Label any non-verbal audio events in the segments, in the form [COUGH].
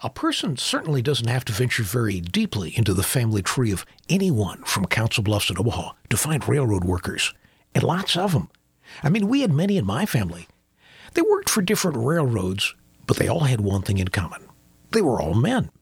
A person certainly doesn't have to venture very deeply into the family tree of anyone from Council Bluffs to Omaha to find railroad workers, and lots of them. I mean, we had many in my family. They worked for different railroads, but they all had one thing in common. They were all men.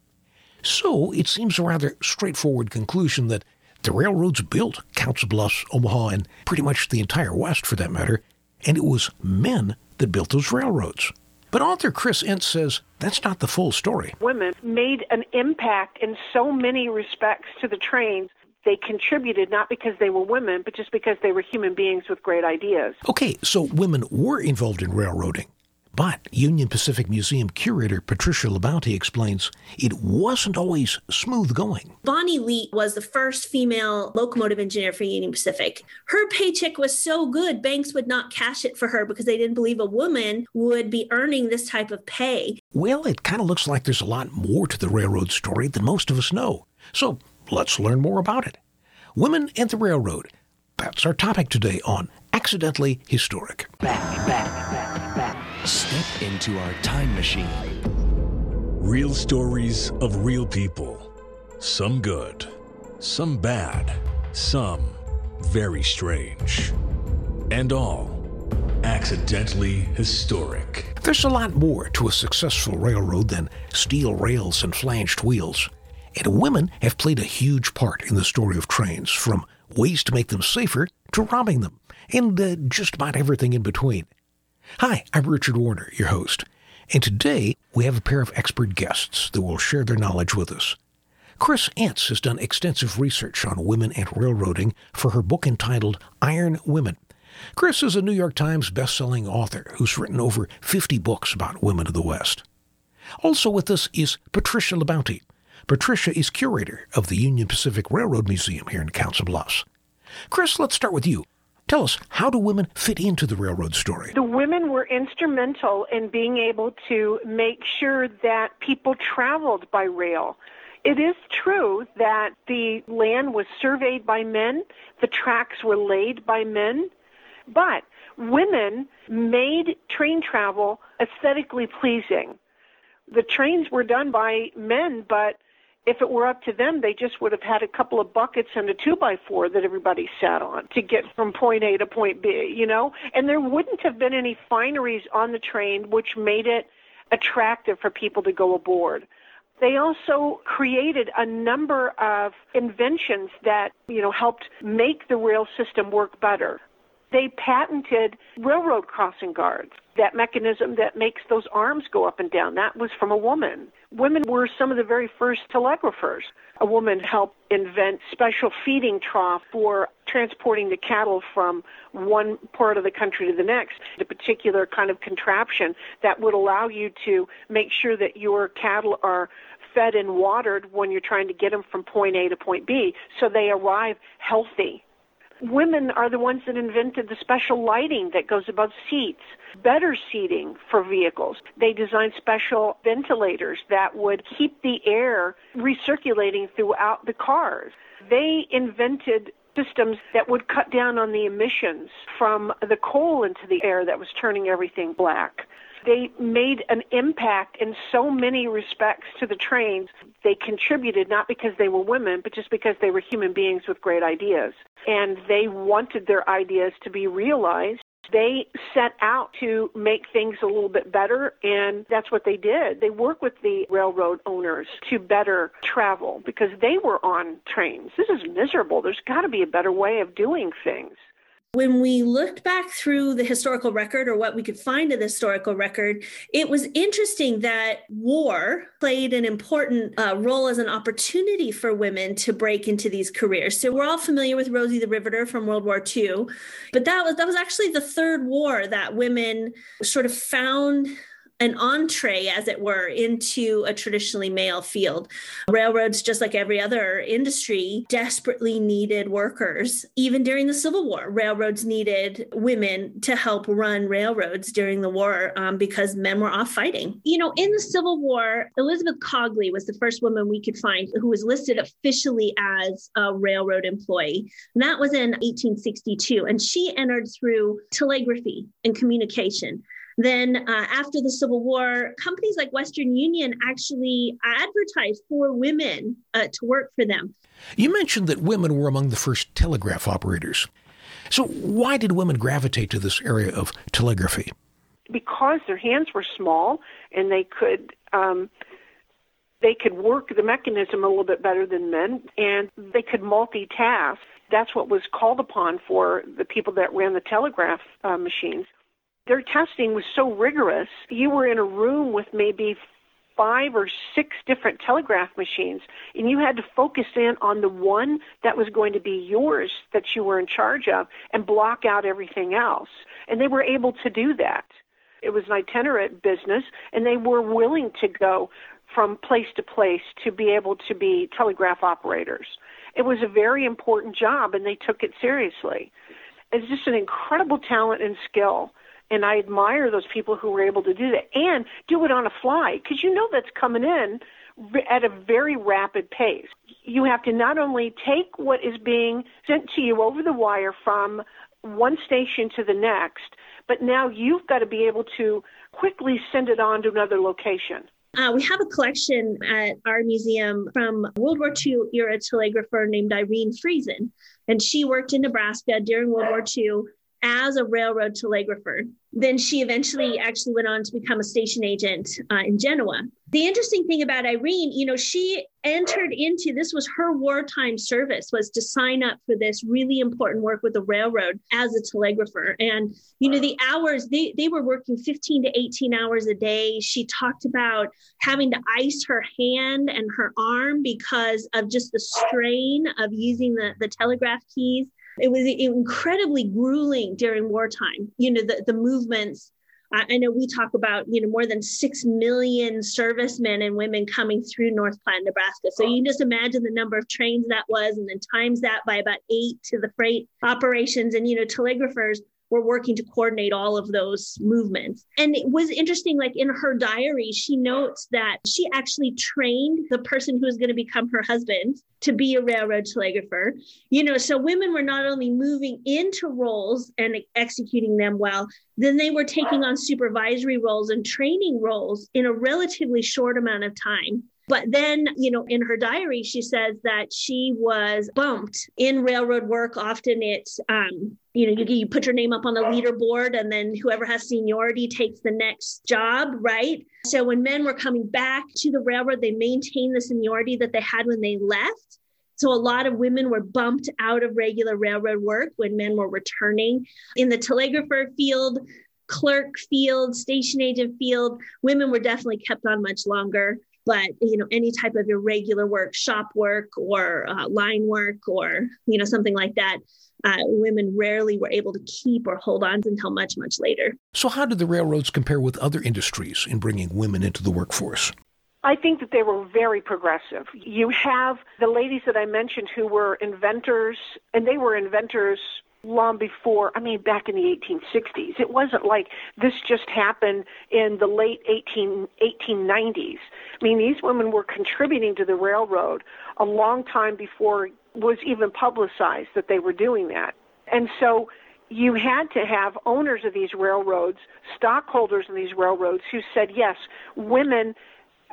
So it seems a rather straightforward conclusion that the railroads built Council Bluffs, Omaha, and pretty much the entire West for that matter, and it was men that built those railroads. But author Chris Enss says that's not the full story. Women made an impact in so many respects to the trains. They contributed not because they were women, but just because they were human beings with great ideas. Okay, so women were involved in railroading. But Union Pacific Museum curator Patricia LaBounty explains it wasn't always smooth going. Bonnie Leet was the first female locomotive engineer for Union Pacific. Her paycheck was so good, banks would not cash it for her because they didn't believe a woman would be earning this type of pay. Well, it kind of looks like there's a lot more to the railroad story than most of us know. So let's learn more about it. Women and the Railroad. That's our topic today on Accidentally Historic. Back, back, back, back. Step into our time machine. Real stories of real people. Some good, some bad, some very strange. And all accidentally historic. There's a lot more to a successful railroad than steel rails and flanged wheels. And women have played a huge part in the story of trains, from ways to make them safer to robbing them, and uh, just about everything in between. Hi, I'm Richard Warner, your host, and today we have a pair of expert guests that will share their knowledge with us. Chris Enss has done extensive research on women and railroading for her book entitled Iron Women. Chris is a New York Times best-selling author who's written over 50 books about women of the West. Also with us is Patricia LaBounty. Patricia is curator of the Union Pacific Railroad Museum here in Council Bluffs. Chris, let's start with you. Tell us, how do women fit into the railroad story? The women were instrumental in being able to make sure that people traveled by rail. It is true that the land was surveyed by men, the tracks were laid by men, but women made train travel aesthetically pleasing. The trains were done by men, but if it were up to them, they just would have had a couple of buckets and a two by four that everybody sat on to get from point A to point B, you know? And there wouldn't have been any fineries on the train which made it attractive for people to go aboard. They also created a number of inventions that, you know, helped make the rail system work better. They patented railroad crossing guards. That mechanism that makes those arms go up and down, that was from a woman. Women were some of the very first telegraphers. A woman helped invent special feeding trough for transporting the cattle from one part of the country to the next. A particular kind of contraption that would allow you to make sure that your cattle are fed and watered when you're trying to get them from point A to point B so they arrive healthy Women are the ones that invented the special lighting that goes above seats, better seating for vehicles. They designed special ventilators that would keep the air recirculating throughout the cars. They invented systems that would cut down on the emissions from the coal into the air that was turning everything black they made an impact in so many respects to the trains. They contributed not because they were women, but just because they were human beings with great ideas. And they wanted their ideas to be realized. They set out to make things a little bit better, and that's what they did. They worked with the railroad owners to better travel because they were on trains. This is miserable. There's got to be a better way of doing things when we looked back through the historical record or what we could find in the historical record, it was interesting that war played an important uh, role as an opportunity for women to break into these careers. So we're all familiar with Rosie the Riveter from World War II, but that was that was actually the third war that women sort of found an entree, as it were, into a traditionally male field. Railroads, just like every other industry, desperately needed workers. Even during the Civil War, railroads needed women to help run railroads during the war um, because men were off fighting. You know, in the Civil War, Elizabeth Cogley was the first woman we could find who was listed officially as a railroad employee. And that was in 1862. And she entered through telegraphy and communication. Then, uh, after the Civil War, companies like Western Union actually advertised for women uh, to work for them. You mentioned that women were among the first telegraph operators. So, why did women gravitate to this area of telegraphy? Because their hands were small and they could um, they could work the mechanism a little bit better than men, and they could multitask. That's what was called upon for the people that ran the telegraph uh, machines. Their testing was so rigorous. You were in a room with maybe five or six different telegraph machines, and you had to focus in on the one that was going to be yours that you were in charge of and block out everything else. And they were able to do that. It was an itinerant business, and they were willing to go from place to place to be able to be telegraph operators. It was a very important job, and they took it seriously. It's just an incredible talent and skill and I admire those people who were able to do that and do it on a fly because you know that's coming in at a very rapid pace. You have to not only take what is being sent to you over the wire from one station to the next, but now you've got to be able to quickly send it on to another location. Uh, we have a collection at our museum from World War II era telegrapher named Irene Friesen. And she worked in Nebraska during World War II as a railroad telegrapher. Then she eventually actually went on to become a station agent uh, in Genoa. The interesting thing about Irene, you know, she entered into this was her wartime service was to sign up for this really important work with the railroad as a telegrapher. And you know, the hours they they were working 15 to 18 hours a day. She talked about having to ice her hand and her arm because of just the strain of using the the telegraph keys it was incredibly grueling during wartime. You know, the, the movements. I know we talk about, you know, more than 6 million servicemen and women coming through North Platte, Nebraska. So you can just imagine the number of trains that was and then times that by about eight to the freight operations. And, you know, telegraphers were working to coordinate all of those movements. And it was interesting, like in her diary, she notes that she actually trained the person who was going to become her husband to be a railroad telegrapher. You know, so women were not only moving into roles and executing them well, then they were taking on supervisory roles and training roles in a relatively short amount of time. But then, you know, in her diary, she says that she was bumped in railroad work. Often it's, um, you know, you, you put your name up on the leaderboard and then whoever has seniority takes the next job, right? So when men were coming back to the railroad, they maintained the seniority that they had when they left. So a lot of women were bumped out of regular railroad work when men were returning. In the telegrapher field, clerk field, station agent field, women were definitely kept on much longer but you know any type of irregular work shop work or uh, line work or you know something like that uh, women rarely were able to keep or hold on until much much later so how did the railroads compare with other industries in bringing women into the workforce I think that they were very progressive. You have the ladies that I mentioned who were inventors, and they were inventors long before, I mean, back in the 1860s. It wasn't like this just happened in the late 18, 1890s. I mean, these women were contributing to the railroad a long time before it was even publicized that they were doing that. And so you had to have owners of these railroads, stockholders in these railroads who said, yes, women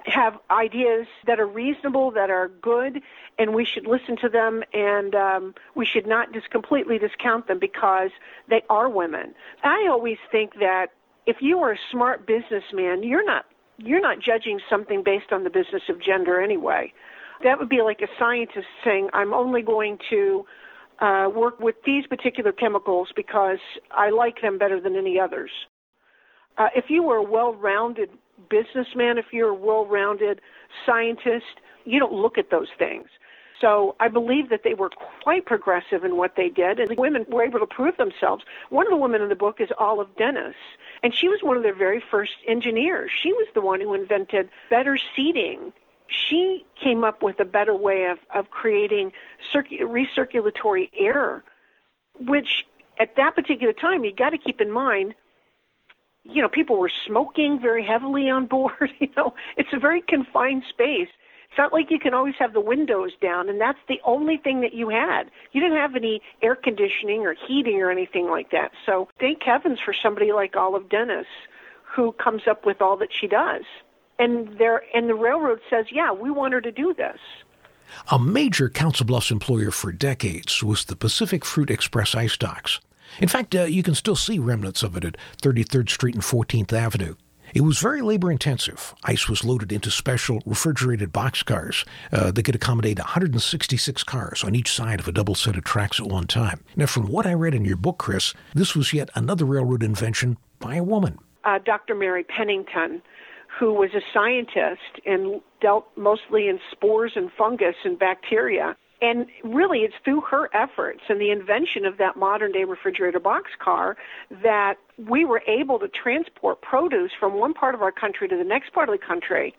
have ideas that are reasonable, that are good, and we should listen to them, and um, we should not just completely discount them because they are women. I always think that if you are a smart businessman, you're not you're not judging something based on the business of gender anyway. That would be like a scientist saying, "I'm only going to." Uh, work with these particular chemicals because I like them better than any others. Uh, if you were a well-rounded businessman, if you're a well rounded scientist, you don't look at those things. So I believe that they were quite progressive in what they did, and the women were able to prove themselves. One of the women in the book is Olive Dennis, and she was one of their very first engineers. She was the one who invented better seating. She came up with a better way of, of creating circu- recirculatory air, which at that particular time, you got to keep in mind you know, people were smoking very heavily [LAUGHS] on board. You know, it's a very confined space. It's not like you can always have the windows down, and that's the only thing that you had. You didn't have any air conditioning or heating or anything like that. So thank heavens for somebody like Olive Dennis, who comes up with all that she does. And there and the railroad says, "Yeah, we want her to do this." A major Council Bluffs employer for decades was the Pacific Fruit Express ice docks. In fact, uh, you can still see remnants of it at 33rd Street and 14th Avenue. It was very labor intensive. Ice was loaded into special refrigerated boxcars uh, that could accommodate 166 cars on each side of a double set of tracks at one time. Now, from what I read in your book, Chris, this was yet another railroad invention by a woman. Uh, Dr. Mary Pennington, who was a scientist and dealt mostly in spores and fungus and bacteria, and really, it's through her efforts and the invention of that modern day refrigerator box car that we were able to transport produce from one part of our country to the next part of the country.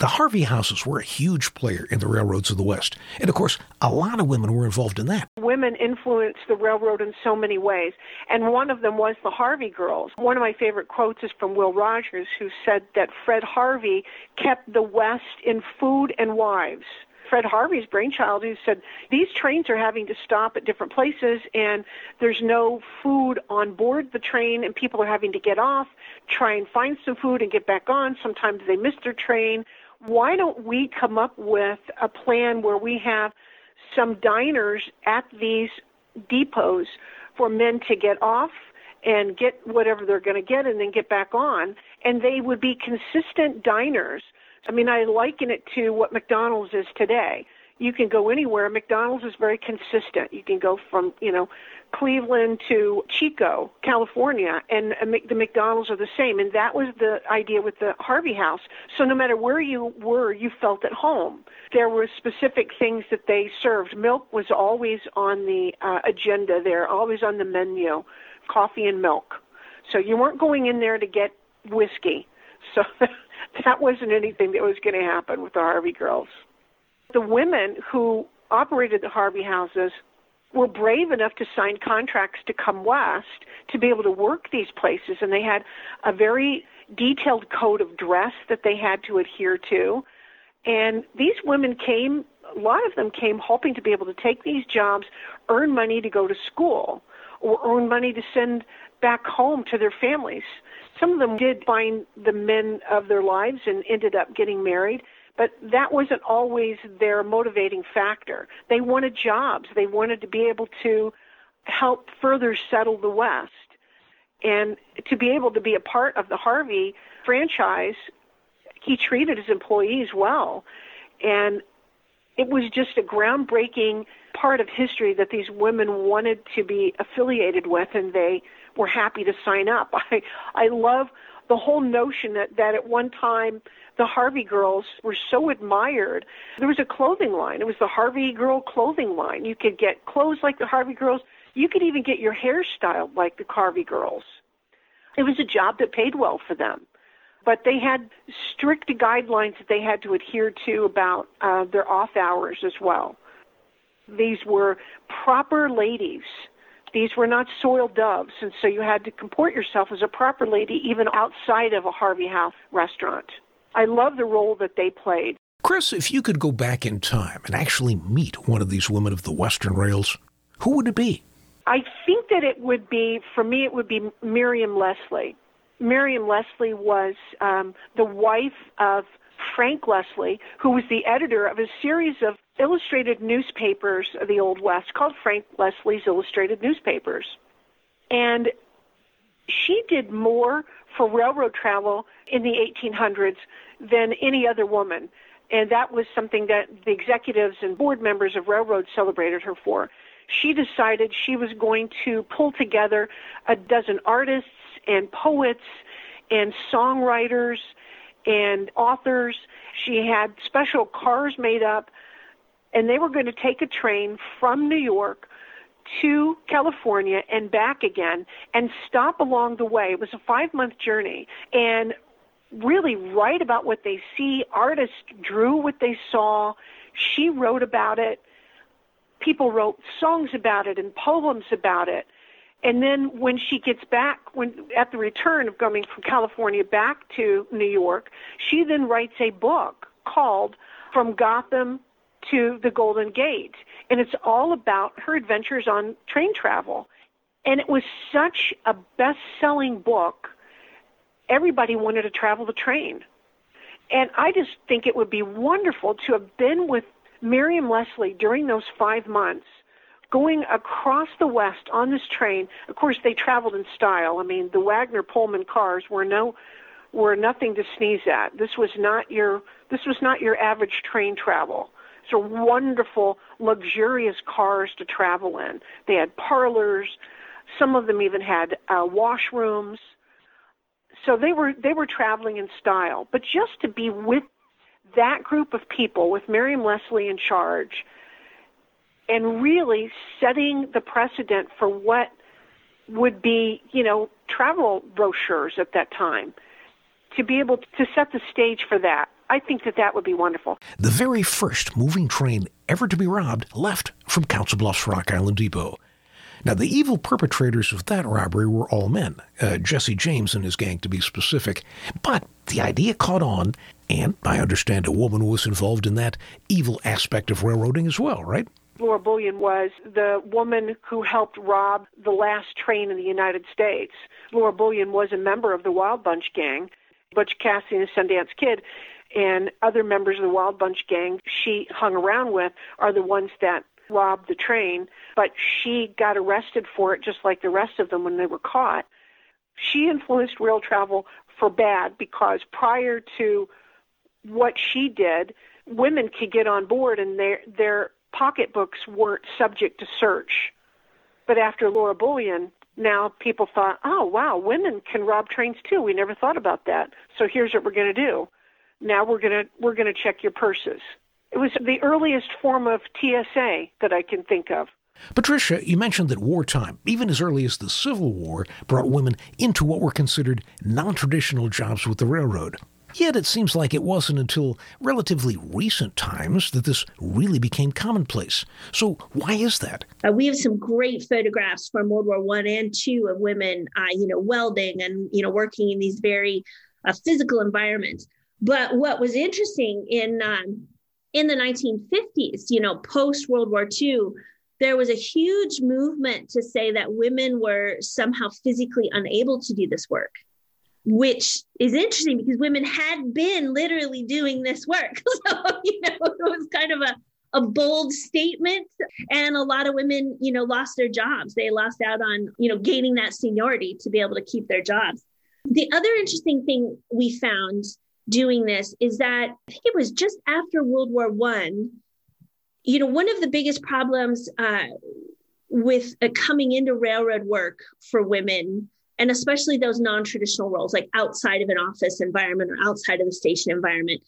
The Harvey houses were a huge player in the railroads of the West. And of course, a lot of women were involved in that. Women influenced the railroad in so many ways. And one of them was the Harvey girls. One of my favorite quotes is from Will Rogers, who said that Fred Harvey kept the West in food and wives. Fred Harvey's brainchild who said these trains are having to stop at different places and there's no food on board the train and people are having to get off, try and find some food and get back on. Sometimes they miss their train. Why don't we come up with a plan where we have some diners at these depots for men to get off and get whatever they're going to get and then get back on and they would be consistent diners I mean, I liken it to what McDonald's is today. You can go anywhere. McDonald's is very consistent. You can go from, you know, Cleveland to Chico, California, and the McDonald's are the same. And that was the idea with the Harvey House. So no matter where you were, you felt at home. There were specific things that they served. Milk was always on the uh, agenda there, always on the menu, coffee and milk. So you weren't going in there to get whiskey. So [LAUGHS] that wasn't anything that was going to happen with the Harvey girls. The women who operated the Harvey houses were brave enough to sign contracts to come west to be able to work these places, and they had a very detailed code of dress that they had to adhere to. And these women came, a lot of them came hoping to be able to take these jobs, earn money to go to school, or earn money to send back home to their families. Some of them did find the men of their lives and ended up getting married, but that wasn't always their motivating factor. They wanted jobs. They wanted to be able to help further settle the West. And to be able to be a part of the Harvey franchise, he treated his employees well. And it was just a groundbreaking part of history that these women wanted to be affiliated with, and they were happy to sign up. [LAUGHS] I I love the whole notion that that at one time the Harvey girls were so admired. There was a clothing line. It was the Harvey girl clothing line. You could get clothes like the Harvey girls. You could even get your hair styled like the Harvey girls. It was a job that paid well for them. But they had strict guidelines that they had to adhere to about uh, their off hours as well. These were proper ladies these were not soiled doves, and so you had to comport yourself as a proper lady even outside of a Harvey House restaurant. I love the role that they played. Chris, if you could go back in time and actually meet one of these women of the Western Rails, who would it be? I think that it would be, for me, it would be Miriam Leslie. Miriam Leslie was um, the wife of Frank Leslie, who was the editor of a series of illustrated newspapers of the Old West called Frank Leslie's Illustrated Newspapers. And she did more for railroad travel in the 1800s than any other woman. And that was something that the executives and board members of railroads celebrated her for. She decided she was going to pull together a dozen artists and poets and songwriters and authors. She had special cars made up and they were going to take a train from New York to California and back again and stop along the way. It was a five month journey and really write about what they see. Artists drew what they saw. She wrote about it. People wrote songs about it and poems about it. And then when she gets back, when at the return of coming from California back to New York, she then writes a book called From Gotham to the Golden Gate. And it's all about her adventures on train travel. And it was such a best selling book. everybody wanted to travel the train. And I just think it would be wonderful to have been with Miriam Leslie during those five months, going across the West on this train. Of course, they traveled in style. I mean, the Wagner Pullman cars were no were nothing to sneeze at. This was not your this was not your average train travel. So wonderful, luxurious cars to travel in. They had parlors. Some of them even had uh, washrooms. So they were they were traveling in style. But just to be with that group of people, with Miriam Leslie in charge, and really setting the precedent for what would be, you know, travel brochures at that time, to be able to set the stage for that I think that that would be wonderful. The very first moving train ever to be robbed left from Council Bluffs Rock Island Depot. Now, the evil perpetrators of that robbery were all men, uh, Jesse James and his gang to be specific. But the idea caught on, and I understand a woman was involved in that evil aspect of railroading as well, right? Laura Bullion was the woman who helped rob the last train in the United States. Laura Bullion was a member of the Wild Bunch gang. Butch Cassidy and the Sundance Kid and other members of the Wild Bunch gang she hung around with are the ones that robbed the train, but she got arrested for it just like the rest of them when they were caught. She influenced rail travel for bad because prior to what she did, women could get on board and their their pocketbooks weren't subject to search. But after Laura Bullion, now people thought, oh wow, women can rob trains too. We never thought about that. So here's what we're going to do now we're going to we're going to check your purses. It was the earliest form of TSA that I can think of. Patricia, you mentioned that wartime, even as early as the Civil War, brought women into what were considered non traditional jobs with the railroad. Yet it seems like it wasn't until relatively recent times that this really became commonplace. So why is that? Uh, we have some great photographs from World War One and Two of women, uh, you know, welding and you know working in these very uh, physical environments. But what was interesting in um, in the 1950s, you know, post World War II, there was a huge movement to say that women were somehow physically unable to do this work, which is interesting because women had been literally doing this work. [LAUGHS] So, you know, it was kind of a, a bold statement. And a lot of women, you know, lost their jobs. They lost out on, you know, gaining that seniority to be able to keep their jobs. The other interesting thing we found doing this is that I think it was just after World War One. You know, one of the biggest problems uh, with uh, coming into railroad work for women, and especially those non-traditional roles, like outside of an office environment or outside of the station environment,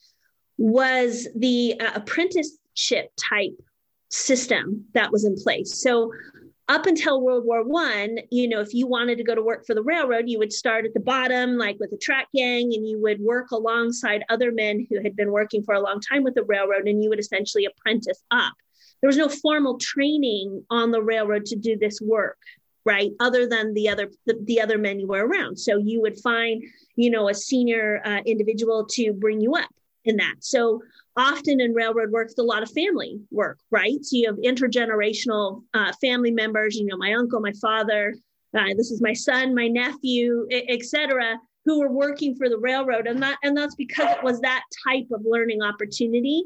was the uh, apprenticeship type system that was in place. So up until World War One, you know, if you wanted to go to work for the railroad, you would start at the bottom, like with a track gang, and you would work alongside other men who had been working for a long time with the railroad, and you would essentially apprentice up. There was no formal training on the railroad to do this work, right? Other than the other the, the other men you were around. So you would find, you know, a senior uh, individual to bring you up in that. So often in railroad work, it's a lot of family work, right? So you have intergenerational uh, family members, you know, my uncle, my father, uh, this is my son, my nephew, etc., who were working for the railroad, and that and that's because it was that type of learning opportunity.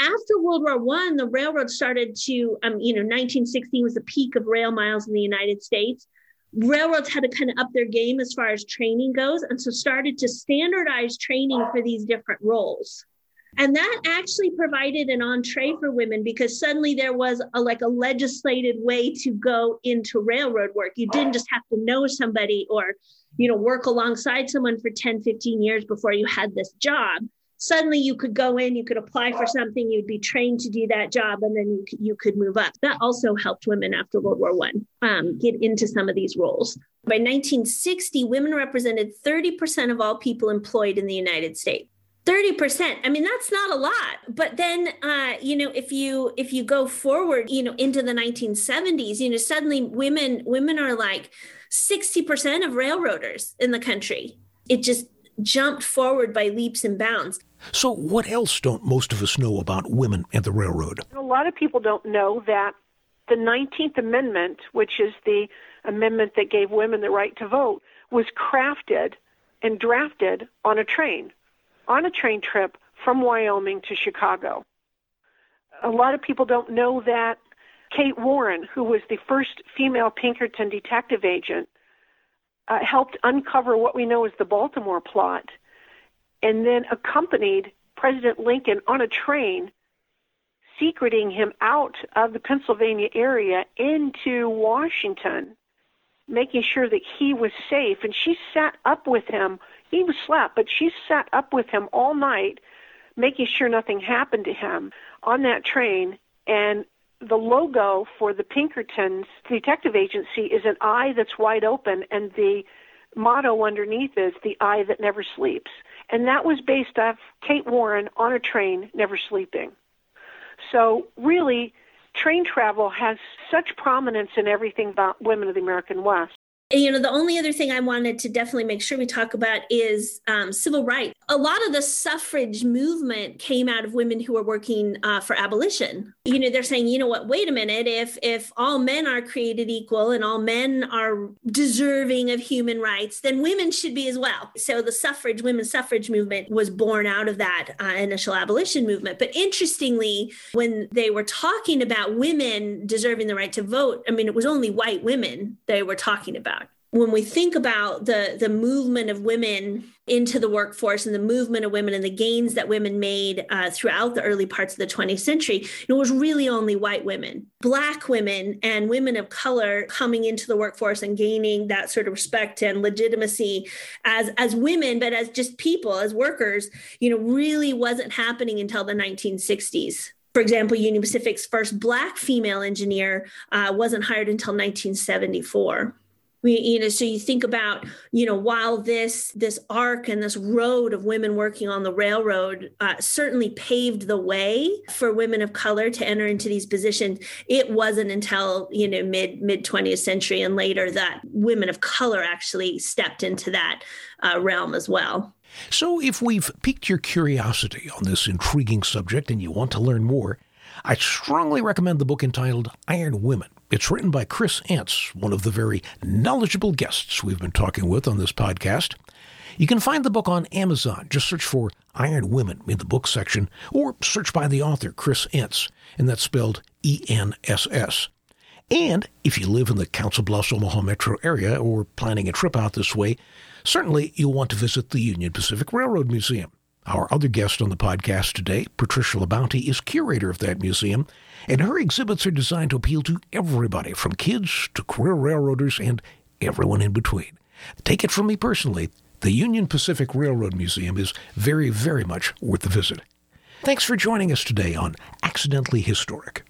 After World War One, the railroad started to, um, you know, 1916 was the peak of rail miles in the United States. Railroads had to kind of up their game as far as training goes, and so started to standardize training for these different roles and that actually provided an entree for women because suddenly there was a, like a legislated way to go into railroad work. You didn't just have to know somebody or you know work alongside someone for 10 15 years before you had this job. Suddenly you could go in you could apply for something you'd be trained to do that job and then you, you could move up. That also helped women after world war one um, get into some of these roles. By 1960 women represented 30% of all people employed in the united states 30% i mean that's not a lot. But then uh, you know if you if you go forward you know into the 1970s you know suddenly women women are like 60% of railroaders in the country. It just jumped forward by leaps and bounds. So what else don't most of us know about women and the railroad? A lot of people don't know that the 19th amendment which is the amendment that gave women the right to vote was crafted and drafted on a train, on a train trip from Wyoming to Chicago. A lot of people don't know that Kate Warne, who was the first female Pinkerton detective agent, uh, helped uncover what we know as the Baltimore plot and then accompanied President Lincoln on a train, secreting him out of the Pennsylvania area into Washington, making sure that he was safe. And she sat up with him. He was slept, but she sat up with him all night, making sure nothing happened to him on that train. And the logo for the Pinkertons detective agency is an eye that's wide open, and the motto underneath is the eye that never sleeps. And that was based off Kate Warne on a train, never sleeping. So, really, train travel has such prominence in everything about women of the American West you know, the only other thing I wanted to definitely make sure we talk about is um, civil rights. A lot of the suffrage movement came out of women who were working uh, for abolition. You know, they're saying, you know what? Wait a minute. If if all men are created equal and all men are deserving of human rights, then women should be as well. So the suffrage, women's suffrage movement was born out of that uh, initial abolition movement. But interestingly, when they were talking about women deserving the right to vote, I mean, it was only white women they were talking about when we think about the the movement of women into the workforce and the movement of women and the gains that women made uh, throughout the early parts of the 20th century, it was really only white women. Black women and women of color coming into the workforce and gaining that sort of respect and legitimacy as as women, but as just people, as workers, you know, really wasn't happening until the 1960s. For example, Union Pacific's first black female engineer uh, wasn't hired until 1974 we, you know so you think about you know while this this arc and this road of women working on the railroad uh, certainly paved the way for women of color to enter into these positions it wasn't until you know mid mid 20th century and later that women of color actually stepped into that uh, realm as well so if we've piqued your curiosity on this intriguing subject and you want to learn more I strongly recommend the book entitled Iron Women. It's written by Chris Enss, one of the very knowledgeable guests we've been talking with on this podcast. You can find the book on Amazon. Just search for Iron Women in the book section, or search by the author, Chris Enss, and that's spelled E N S S. And if you live in the Council Bluffs, Omaha metro area, or planning a trip out this way, certainly you'll want to visit the Union Pacific Railroad Museum. Our other guest on the podcast today, Patricia LaBounty, is curator of that museum, and her exhibits are designed to appeal to everybody, from kids to career railroaders and everyone in between. Take it from me personally, the Union Pacific Railroad Museum is very, very much worth the visit. Thanks for joining us today on Accidentally Historic.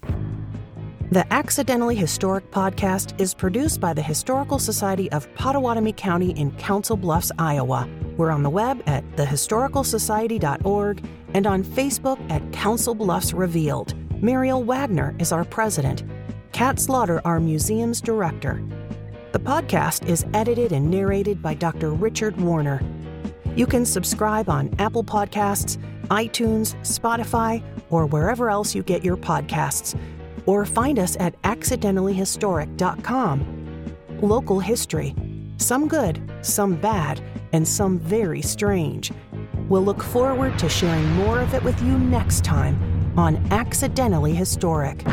The Accidentally Historic podcast is produced by the Historical Society of Pottawattamie County in Council Bluffs, Iowa. We're on the web at thehistoricalsociety.org and on Facebook at Council Bluffs Revealed. Mariel Wagner is our president. Kat Slaughter, our museum's director. The podcast is edited and narrated by Dr. Richard Warner. You can subscribe on Apple Podcasts, iTunes, Spotify, or wherever else you get your podcasts or find us at accidentallyhistoric.com. Local history, some good, some bad, and some very strange. We'll look forward to sharing more of it with you next time on Accidentally Historic.